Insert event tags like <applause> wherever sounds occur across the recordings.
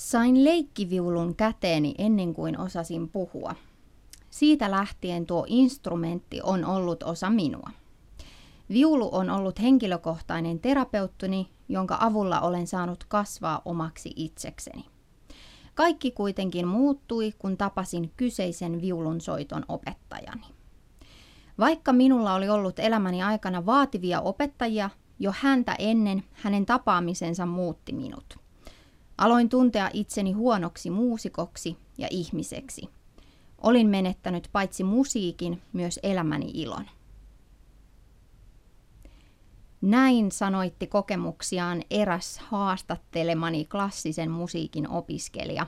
Sain leikkiviulun käteeni ennen kuin osasin puhua. Siitä lähtien tuo instrumentti on ollut osa minua. Viulu on ollut henkilökohtainen terapeuttuni, jonka avulla olen saanut kasvaa omaksi itsekseni. Kaikki kuitenkin muuttui, kun tapasin kyseisen viulun soiton opettajani. Vaikka minulla oli ollut elämäni aikana vaativia opettajia, jo häntä ennen hänen tapaamisensa muutti minut. Aloin tuntea itseni huonoksi muusikoksi ja ihmiseksi. Olin menettänyt paitsi musiikin, myös elämäni ilon. Näin sanoitti kokemuksiaan eräs haastattelemani klassisen musiikin opiskelija.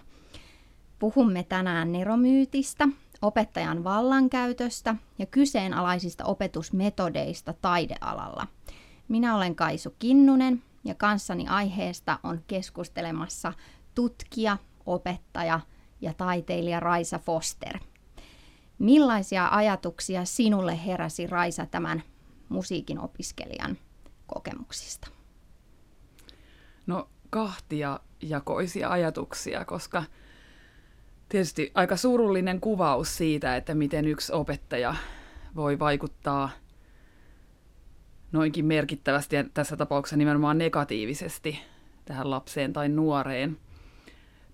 Puhumme tänään neromyytistä, opettajan vallankäytöstä ja kyseenalaisista opetusmetodeista taidealalla. Minä olen Kaisu Kinnunen ja kanssani aiheesta on keskustelemassa tutkija, opettaja ja taiteilija Raisa Foster. Millaisia ajatuksia sinulle heräsi Raisa tämän musiikin opiskelijan kokemuksista? No kahtia jakoisia ajatuksia, koska tietysti aika surullinen kuvaus siitä, että miten yksi opettaja voi vaikuttaa noinkin merkittävästi ja tässä tapauksessa nimenomaan negatiivisesti tähän lapseen tai nuoreen.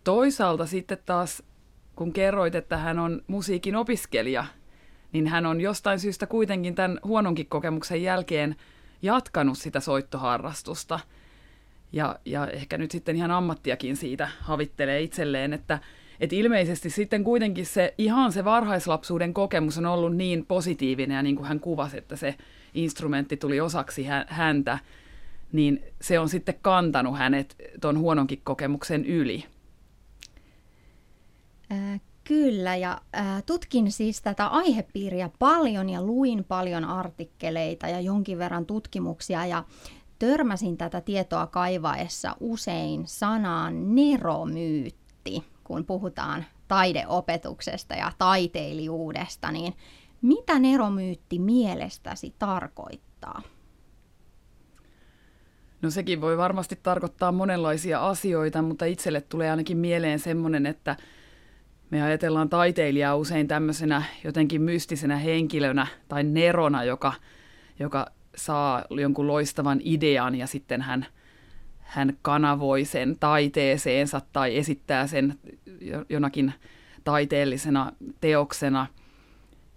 Toisaalta sitten taas, kun kerroit, että hän on musiikin opiskelija, niin hän on jostain syystä kuitenkin tämän huononkin kokemuksen jälkeen jatkanut sitä soittoharrastusta. Ja, ja ehkä nyt sitten ihan ammattiakin siitä havittelee itselleen, että, että ilmeisesti sitten kuitenkin se ihan se varhaislapsuuden kokemus on ollut niin positiivinen ja niin kuin hän kuvasi, että se instrumentti tuli osaksi häntä, niin se on sitten kantanut hänet tuon huononkin kokemuksen yli. Äh, kyllä, ja äh, tutkin siis tätä aihepiiriä paljon ja luin paljon artikkeleita ja jonkin verran tutkimuksia ja törmäsin tätä tietoa kaivaessa usein sanaan neromyytti, kun puhutaan taideopetuksesta ja taiteilijuudesta, niin mitä neromyytti mielestäsi tarkoittaa? No sekin voi varmasti tarkoittaa monenlaisia asioita, mutta itselle tulee ainakin mieleen semmoinen, että me ajatellaan taiteilijaa usein tämmöisenä jotenkin mystisenä henkilönä tai nerona, joka, joka saa jonkun loistavan idean ja sitten hän, hän kanavoi sen taiteeseensa tai esittää sen jonakin taiteellisena teoksena –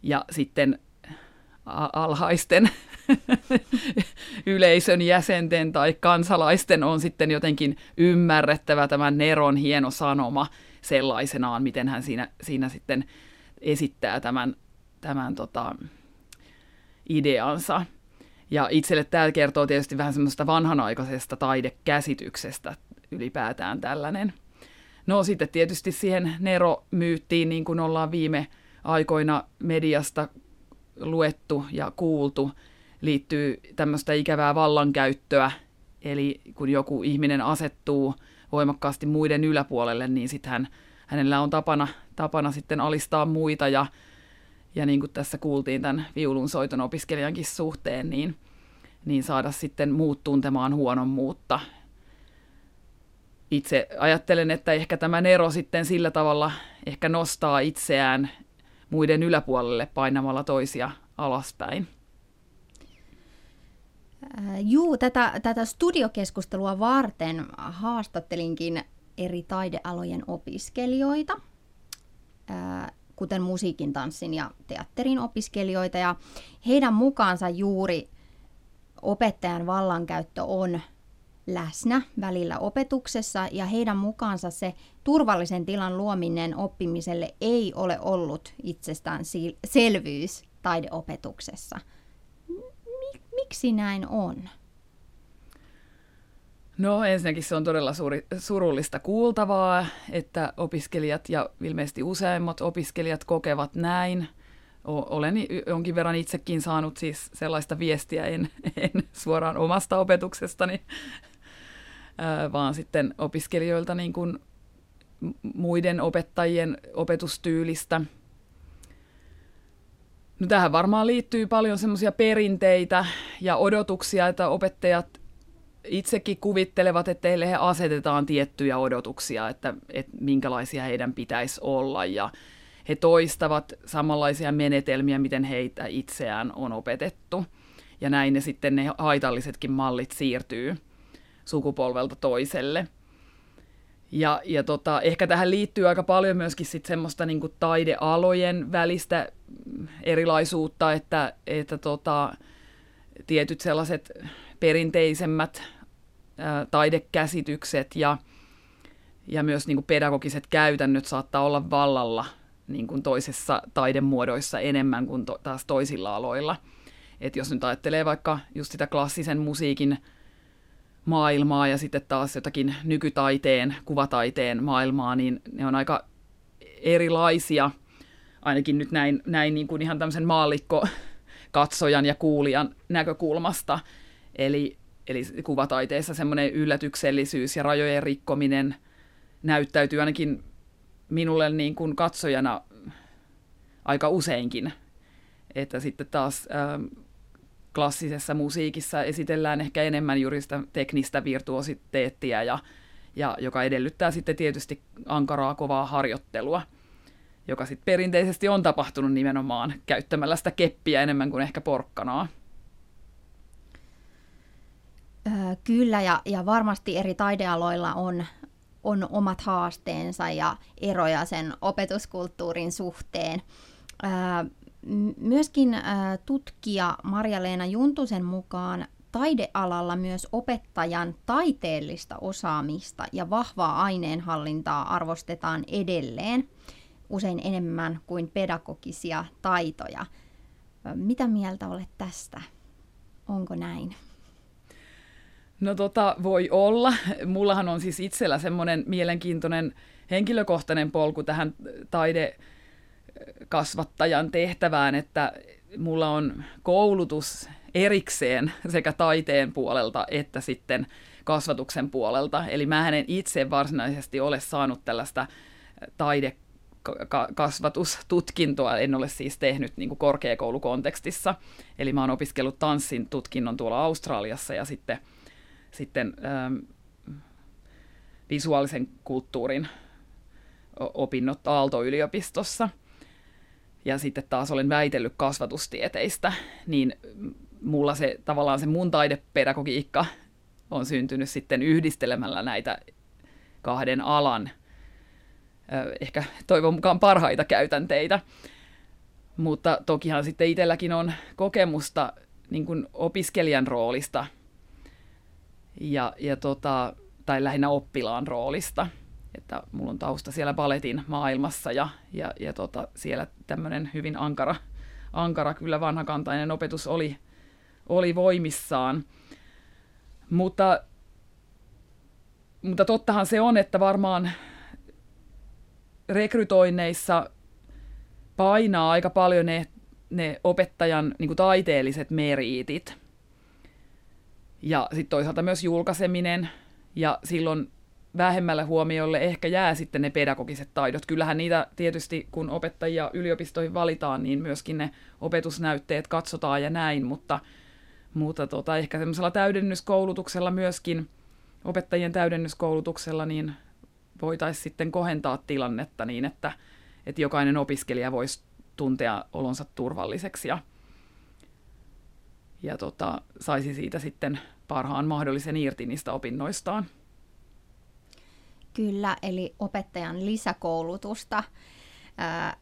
ja sitten alhaisten <laughs> yleisön jäsenten tai kansalaisten on sitten jotenkin ymmärrettävä tämän Neron hieno sanoma sellaisenaan, miten hän siinä, siinä sitten esittää tämän, tämän tota, ideansa. Ja itselle tämä kertoo tietysti vähän semmoista vanhanaikaisesta taidekäsityksestä ylipäätään tällainen. No sitten tietysti siihen Nero-myyttiin, niin kuin ollaan viime aikoina mediasta luettu ja kuultu, liittyy tämmöistä ikävää vallankäyttöä, eli kun joku ihminen asettuu voimakkaasti muiden yläpuolelle, niin sitten hän, hänellä on tapana, tapana sitten alistaa muita ja, ja niin kuin tässä kuultiin tämän viulunsoiton opiskelijankin suhteen, niin, niin saada sitten muut tuntemaan huonommuutta. Itse ajattelen, että ehkä tämä Nero sitten sillä tavalla ehkä nostaa itseään muiden yläpuolelle painamalla toisia alaspäin. Äh, juu, tätä, tätä studiokeskustelua varten haastattelinkin eri taidealojen opiskelijoita, äh, kuten musiikin, tanssin ja teatterin opiskelijoita, ja heidän mukaansa juuri opettajan vallankäyttö on läsnä välillä opetuksessa ja heidän mukaansa se turvallisen tilan luominen oppimiselle ei ole ollut itsestään selvyys taideopetuksessa. Miksi näin on? No ensinnäkin se on todella suuri, surullista kuultavaa, että opiskelijat ja ilmeisesti useimmat opiskelijat kokevat näin. Olen jonkin verran itsekin saanut siis sellaista viestiä, en, en suoraan omasta opetuksestani, vaan sitten opiskelijoilta niin kuin muiden opettajien opetustyylistä. No tähän varmaan liittyy paljon semmoisia perinteitä ja odotuksia, että opettajat itsekin kuvittelevat, että heille he asetetaan tiettyjä odotuksia, että, että minkälaisia heidän pitäisi olla ja he toistavat samanlaisia menetelmiä, miten heitä itseään on opetettu. Ja näin ne sitten ne haitallisetkin mallit siirtyy sukupolvelta toiselle. Ja, ja tota, ehkä tähän liittyy aika paljon myöskin sit semmoista niin kuin taidealojen välistä erilaisuutta, että, että tota, tietyt sellaiset perinteisemmät ää, taidekäsitykset ja, ja myös niin kuin pedagogiset käytännöt saattaa olla vallalla niin kuin toisessa taidemuodoissa enemmän kuin to, taas toisilla aloilla. Et jos nyt ajattelee vaikka just sitä klassisen musiikin maailmaa ja sitten taas jotakin nykytaiteen, kuvataiteen maailmaa, niin ne on aika erilaisia, ainakin nyt näin, näin niin kuin ihan tämmöisen maallikko katsojan ja kuulijan näkökulmasta. Eli, eli kuvataiteessa semmoinen yllätyksellisyys ja rajojen rikkominen näyttäytyy ainakin minulle niin kuin katsojana aika useinkin. Että sitten taas ähm, klassisessa musiikissa esitellään ehkä enemmän juuri sitä teknistä virtuositeettia, ja, ja joka edellyttää sitten tietysti ankaraa kovaa harjoittelua, joka sitten perinteisesti on tapahtunut nimenomaan käyttämällä sitä keppiä enemmän kuin ehkä porkkanaa. Kyllä, ja, ja varmasti eri taidealoilla on, on omat haasteensa ja eroja sen opetuskulttuurin suhteen. Myöskin tutkija Marja-Leena Juntusen mukaan taidealalla myös opettajan taiteellista osaamista ja vahvaa aineenhallintaa arvostetaan edelleen, usein enemmän kuin pedagogisia taitoja. Mitä mieltä olet tästä? Onko näin? No tota, voi olla. <laughs> Mullahan on siis itsellä semmoinen mielenkiintoinen henkilökohtainen polku tähän taidekasvattajan tehtävään, että mulla on koulutus erikseen sekä taiteen puolelta että sitten kasvatuksen puolelta. Eli mä en itse varsinaisesti ole saanut tällaista taidekasvatustutkintoa, en ole siis tehnyt niin korkeakoulukontekstissa. Eli mä oon opiskellut tanssin tutkinnon tuolla Australiassa ja sitten – sitten ähm, visuaalisen kulttuurin opinnot Aalto-yliopistossa. Ja sitten taas olen väitellyt kasvatustieteistä, niin mulla se tavallaan se mun taidepedagogiikka on syntynyt sitten yhdistelemällä näitä kahden alan ehkä toivon mukaan parhaita käytänteitä. Mutta tokihan sitten itselläkin on kokemusta niin kuin opiskelijan roolista – ja, ja tota, tai lähinnä oppilaan roolista. Että mulla on tausta siellä baletin maailmassa ja, ja, ja tota, siellä tämmöinen hyvin ankara, ankara kyllä vanhakantainen opetus oli, oli voimissaan. Mutta, mutta tottahan se on, että varmaan rekrytoinneissa painaa aika paljon ne, ne opettajan niin taiteelliset meriitit – ja sitten toisaalta myös julkaiseminen, ja silloin vähemmälle huomiolle ehkä jää sitten ne pedagogiset taidot. Kyllähän niitä tietysti, kun opettajia yliopistoihin valitaan, niin myöskin ne opetusnäytteet katsotaan ja näin, mutta, mutta tota, ehkä semmoisella täydennyskoulutuksella myöskin, opettajien täydennyskoulutuksella, niin voitaisiin sitten kohentaa tilannetta niin, että, että jokainen opiskelija voisi tuntea olonsa turvalliseksi ja ja tota, saisi siitä sitten parhaan mahdollisen irti niistä opinnoistaan. Kyllä, eli opettajan lisäkoulutusta ää,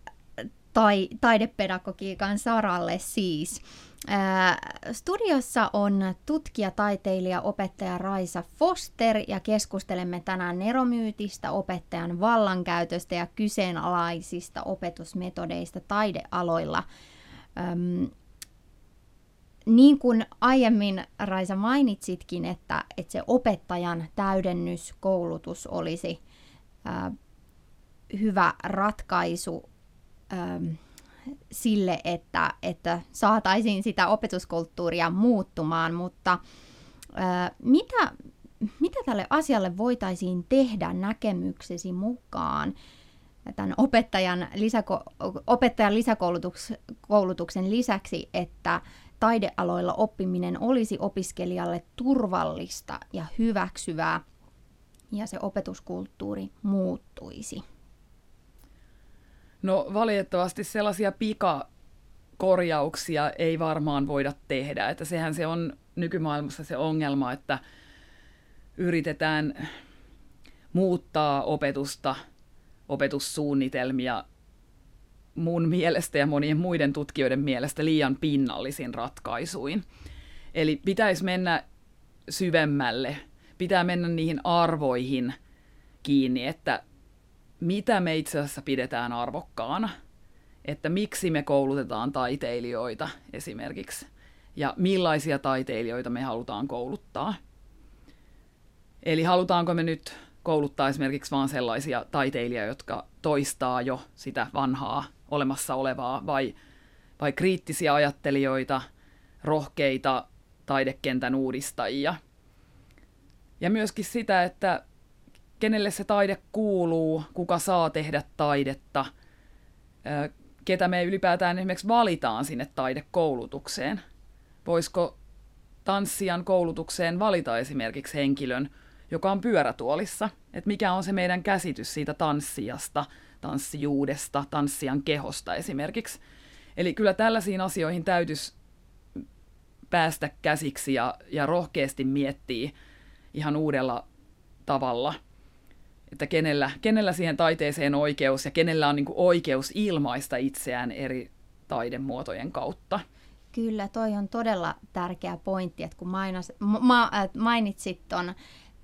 tai taidepedagogiikan saralle siis. Ää, studiossa on tutkija, taiteilija, opettaja Raisa Foster ja keskustelemme tänään neromyytistä, opettajan vallankäytöstä ja kyseenalaisista opetusmetodeista taidealoilla. Öm, niin kuin aiemmin Raisa mainitsitkin, että, että se opettajan täydennyskoulutus olisi ää, hyvä ratkaisu ää, sille, että, että saataisiin sitä opetuskulttuuria muuttumaan, mutta ää, mitä, mitä tälle asialle voitaisiin tehdä näkemyksesi mukaan? tämän opettajan, lisäko- opettajan lisäkoulutuksen lisäksi, että taidealoilla oppiminen olisi opiskelijalle turvallista ja hyväksyvää ja se opetuskulttuuri muuttuisi? No valitettavasti sellaisia pikakorjauksia ei varmaan voida tehdä. Että sehän se on nykymaailmassa se ongelma, että yritetään muuttaa opetusta, opetussuunnitelmia mun mielestä ja monien muiden tutkijoiden mielestä liian pinnallisin ratkaisuin. Eli pitäisi mennä syvemmälle, pitää mennä niihin arvoihin kiinni, että mitä me itse asiassa pidetään arvokkaana, että miksi me koulutetaan taiteilijoita esimerkiksi, ja millaisia taiteilijoita me halutaan kouluttaa. Eli halutaanko me nyt kouluttaa esimerkiksi vain sellaisia taiteilijoita, jotka toistaa jo sitä vanhaa olemassa olevaa, vai, vai kriittisiä ajattelijoita, rohkeita taidekentän uudistajia. Ja myöskin sitä, että kenelle se taide kuuluu, kuka saa tehdä taidetta, ketä me ylipäätään esimerkiksi valitaan sinne taidekoulutukseen. Voisiko tanssijan koulutukseen valita esimerkiksi henkilön, joka on pyörätuolissa, että mikä on se meidän käsitys siitä tanssijasta, tanssijuudesta, tanssijan kehosta esimerkiksi. Eli kyllä tällaisiin asioihin täytyisi päästä käsiksi ja, ja rohkeasti miettiä ihan uudella tavalla, että kenellä, kenellä siihen taiteeseen oikeus ja kenellä on niin oikeus ilmaista itseään eri taidemuotojen kautta. Kyllä, toi on todella tärkeä pointti, että kun mainas, ma, mainitsit tuon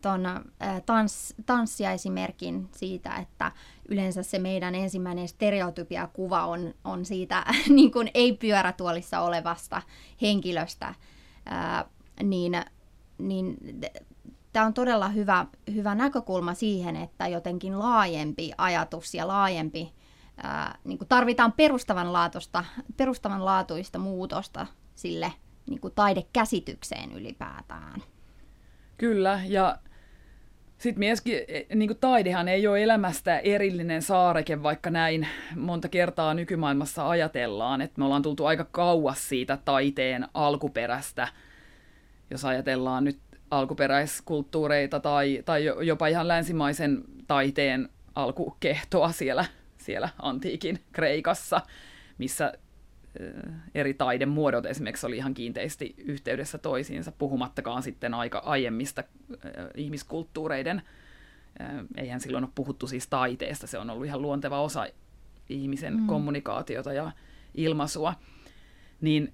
äh, tans, tanssiaesimerkin siitä, että yleensä se meidän ensimmäinen stereotypia kuva on, on siitä <laughs> niin kuin ei-pyörätuolissa olevasta henkilöstä, ää, niin, niin tämä on todella hyvä, hyvä näkökulma siihen, että jotenkin laajempi ajatus ja laajempi, ää, niin kuin tarvitaan perustavanlaatuista, perustavanlaatuista muutosta sille niin kuin taidekäsitykseen ylipäätään. Kyllä, ja sitten myöskin e, niin kuin taidehan ei ole elämästä erillinen saareke, vaikka näin monta kertaa nykymaailmassa ajatellaan, että me ollaan tultu aika kauas siitä taiteen alkuperästä, jos ajatellaan nyt alkuperäiskulttuureita tai, tai jopa ihan länsimaisen taiteen alkukehtoa siellä, siellä antiikin Kreikassa, missä eri taidemuodot esimerkiksi oli ihan kiinteästi yhteydessä toisiinsa, puhumattakaan sitten aika aiemmista ihmiskulttuureiden. Eihän silloin ole puhuttu siis taiteesta, se on ollut ihan luonteva osa ihmisen mm. kommunikaatiota ja ilmaisua. Niin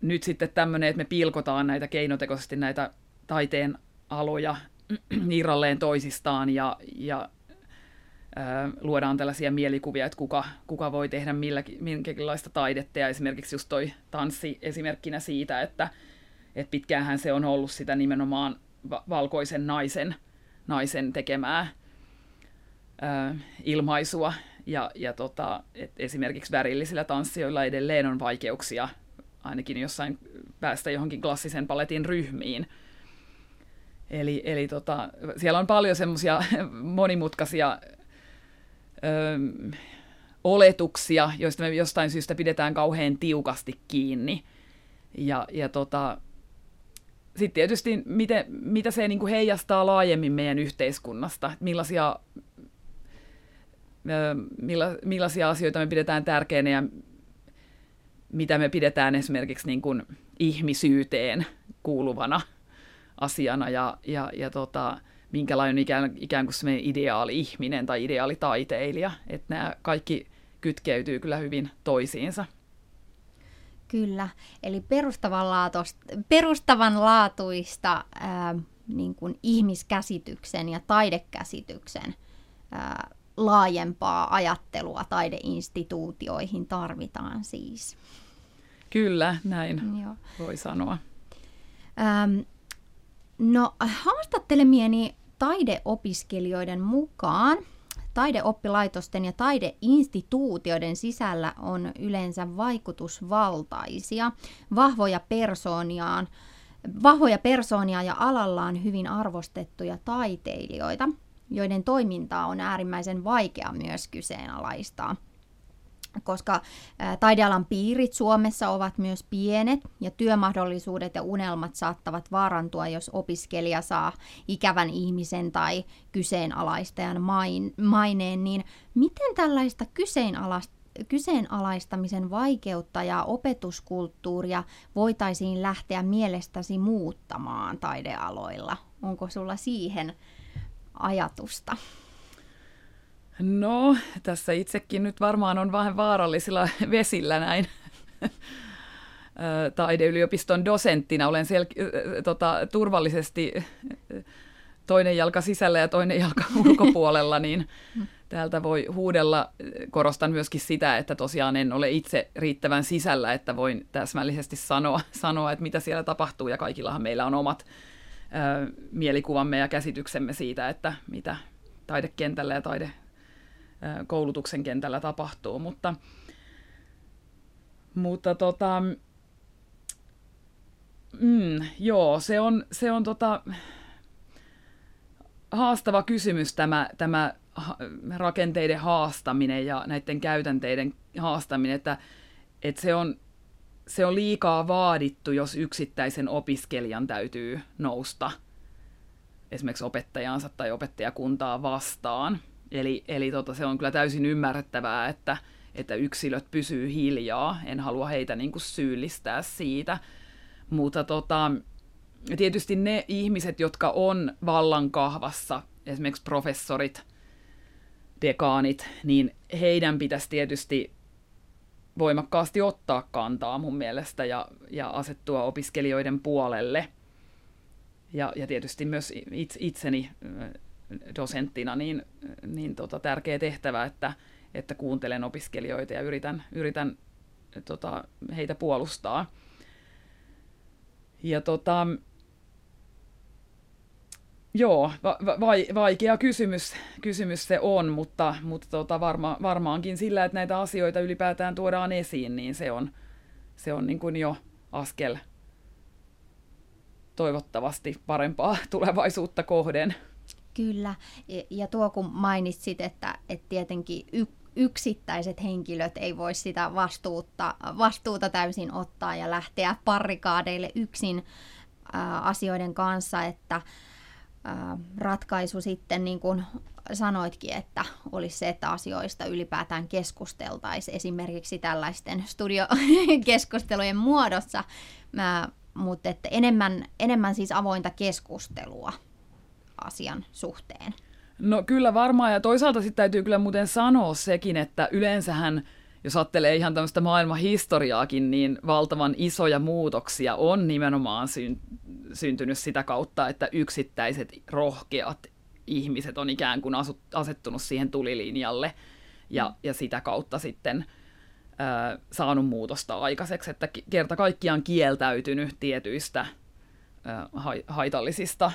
nyt sitten tämmöinen, että me pilkotaan näitä keinotekoisesti näitä taiteen aloja <clears throat> irralleen toisistaan ja, ja luodaan tällaisia mielikuvia, että kuka, kuka voi tehdä milläkin, minkäkinlaista taidetta. Ja esimerkiksi just toi tanssi esimerkkinä siitä, että, että pitkäänhän se on ollut sitä nimenomaan va- valkoisen naisen, naisen tekemää ää, ilmaisua. Ja, ja tota, et esimerkiksi värillisillä tanssijoilla edelleen on vaikeuksia ainakin jossain päästä johonkin klassisen paletin ryhmiin. Eli, eli tota, siellä on paljon semmoisia <laughs> monimutkaisia ö, oletuksia, joista me jostain syystä pidetään kauhean tiukasti kiinni. Ja, ja tota, sitten tietysti, miten, mitä se niin kuin heijastaa laajemmin meidän yhteiskunnasta, millaisia, milla, millaisia asioita me pidetään tärkeänä ja mitä me pidetään esimerkiksi niin kuin ihmisyyteen kuuluvana asiana. Ja, ja, ja tota, minkälainen ikään, ikään kuin semmoinen ideaali ihminen tai ideaali taiteilija. Että nämä kaikki kytkeytyy kyllä hyvin toisiinsa. Kyllä, eli perustavanlaatuista ää, niin kuin ihmiskäsityksen ja taidekäsityksen ää, laajempaa ajattelua taideinstituutioihin tarvitaan siis. Kyllä, näin Joo. voi sanoa. Ähm, no, haastattelemieni taideopiskelijoiden mukaan taideoppilaitosten ja taideinstituutioiden sisällä on yleensä vaikutusvaltaisia, vahvoja persooniaan, vahvoja persoonia ja alallaan hyvin arvostettuja taiteilijoita, joiden toimintaa on äärimmäisen vaikea myös kyseenalaistaa. Koska taidealan piirit Suomessa ovat myös pienet ja työmahdollisuudet ja unelmat saattavat vaarantua, jos opiskelija saa ikävän ihmisen tai kyseenalaistajan maineen, niin miten tällaista kyseenalaistamisen vaikeutta ja opetuskulttuuria voitaisiin lähteä mielestäsi muuttamaan taidealoilla? Onko sulla siihen ajatusta? No, tässä itsekin nyt varmaan on vähän vaarallisilla <laughs> vesillä näin taideyliopiston dosenttina. Olen sel- tota, turvallisesti toinen jalka sisällä ja toinen jalka <laughs> ulkopuolella, niin täältä voi huudella. Korostan myöskin sitä, että tosiaan en ole itse riittävän sisällä, että voin täsmällisesti sanoa, sanoa että mitä siellä tapahtuu, ja kaikillahan meillä on omat ö, mielikuvamme ja käsityksemme siitä, että mitä taidekentällä ja taide koulutuksen kentällä tapahtuu, mutta, mutta tota, mm, joo, se on, se on tota, haastava kysymys tämä, tämä rakenteiden haastaminen ja näiden käytänteiden haastaminen, että, että se, on, se on liikaa vaadittu, jos yksittäisen opiskelijan täytyy nousta esimerkiksi opettajansa tai opettajakuntaa vastaan. Eli, eli tota, se on kyllä täysin ymmärrettävää, että, että yksilöt pysyy hiljaa. En halua heitä niin kuin syyllistää siitä. Mutta tota, tietysti ne ihmiset, jotka on vallan kahvassa, esimerkiksi professorit, dekaanit, niin heidän pitäisi tietysti voimakkaasti ottaa kantaa mun mielestä ja, ja asettua opiskelijoiden puolelle. Ja, ja tietysti myös itseni dosenttina niin, niin tota, tärkeä tehtävä, että, että kuuntelen opiskelijoita ja yritän, yritän tota, heitä puolustaa. Ja tota, joo, va- va- vaikea kysymys, kysymys se on, mutta, mutta tota, varma, varmaankin sillä, että näitä asioita ylipäätään tuodaan esiin, niin se on, se on niin kuin jo askel toivottavasti parempaa <laughs> tulevaisuutta kohden. Kyllä, ja tuo kun mainitsit, että, että tietenkin y- yksittäiset henkilöt ei voi sitä vastuuta, vastuuta täysin ottaa ja lähteä parikaadeille yksin ää, asioiden kanssa, että ää, ratkaisu sitten niin kuin sanoitkin, että olisi se, että asioista ylipäätään keskusteltaisiin esimerkiksi tällaisten studiokeskustelujen muodossa, mutta että enemmän, enemmän siis avointa keskustelua asian suhteen? No kyllä varmaan, ja toisaalta sitten täytyy kyllä muuten sanoa sekin, että yleensähän, jos ajattelee ihan tämmöistä maailman historiaakin, niin valtavan isoja muutoksia on nimenomaan syn- syntynyt sitä kautta, että yksittäiset rohkeat ihmiset on ikään kuin asut, asettunut siihen tulilinjalle ja, mm. ja sitä kautta sitten ö, saanut muutosta aikaiseksi, että kerta kaikkiaan kieltäytynyt tietyistä ö, haitallisista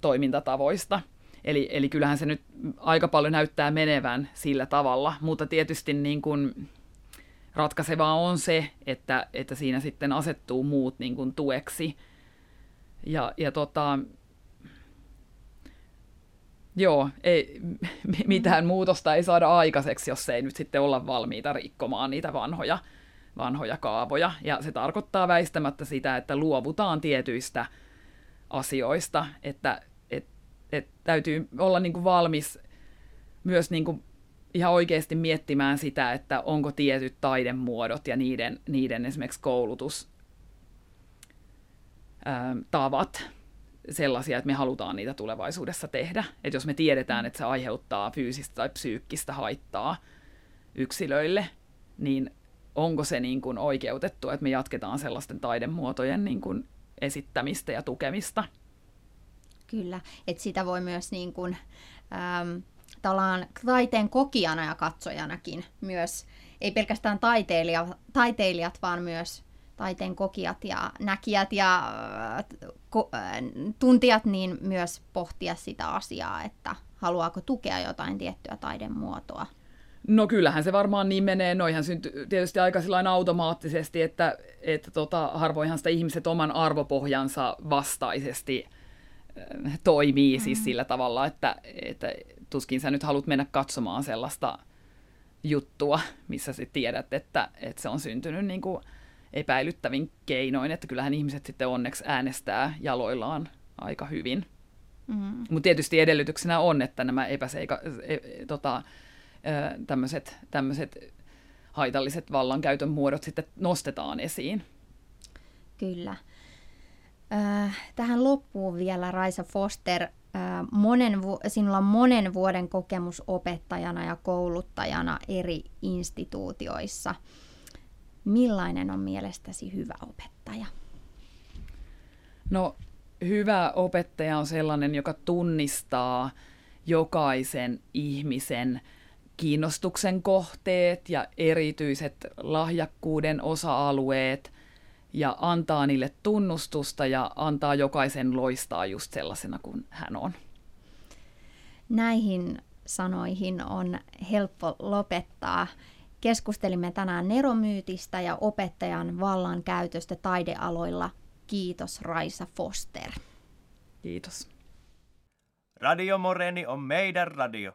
toimintatavoista. Eli, eli kyllähän se nyt aika paljon näyttää menevän sillä tavalla, mutta tietysti niin kuin ratkaisevaa on se, että, että siinä sitten asettuu muut niin kuin tueksi. Ja, ja tota, joo, ei, mitään muutosta ei saada aikaiseksi, jos ei nyt sitten olla valmiita rikkomaan niitä vanhoja, vanhoja kaavoja. Ja se tarkoittaa väistämättä sitä, että luovutaan tietyistä asioista, että et, et täytyy olla niin kuin valmis myös niin kuin ihan oikeasti miettimään sitä, että onko tietyt taidemuodot ja niiden, niiden esimerkiksi koulutus tavat sellaisia, että me halutaan niitä tulevaisuudessa tehdä. Että jos me tiedetään, että se aiheuttaa fyysistä tai psyykkistä haittaa yksilöille, niin onko se niin kuin oikeutettu, että me jatketaan sellaisten taidemuotojen niin kuin esittämistä ja tukemista. Kyllä, että sitä voi myös niin kuin, äm, taiteen kokijana ja katsojanakin myös, ei pelkästään taiteilija, taiteilijat, vaan myös taiteen kokijat ja näkijät ja äh, ko, äh, tuntijat, niin myös pohtia sitä asiaa, että haluaako tukea jotain tiettyä taidemuotoa. No kyllähän se varmaan niin menee. Noihan syntyy tietysti aika automaattisesti, että, että tota, harvoinhan sitä ihmiset oman arvopohjansa vastaisesti äh, toimii siis mm. siis sillä tavalla, että, että tuskin sä nyt haluat mennä katsomaan sellaista juttua, missä sä tiedät, että, että se on syntynyt niin kuin epäilyttävin keinoin, että kyllähän ihmiset sitten onneksi äänestää jaloillaan aika hyvin. Mm. Mutta tietysti edellytyksenä on, että nämä epäseika, e, tota, tämmöiset, tämmöiset haitalliset vallankäytön muodot sitten nostetaan esiin. Kyllä. Tähän loppuun vielä Raisa Foster. Monen, sinulla on monen vuoden kokemus opettajana ja kouluttajana eri instituutioissa. Millainen on mielestäsi hyvä opettaja? No hyvä opettaja on sellainen, joka tunnistaa jokaisen ihmisen kiinnostuksen kohteet ja erityiset lahjakkuuden osa-alueet ja antaa niille tunnustusta ja antaa jokaisen loistaa just sellaisena kuin hän on. Näihin sanoihin on helppo lopettaa. Keskustelimme tänään neromyytistä ja opettajan vallan käytöstä taidealoilla – Kiitos Raisa Foster. Kiitos. Radio Moreni on meidän radio.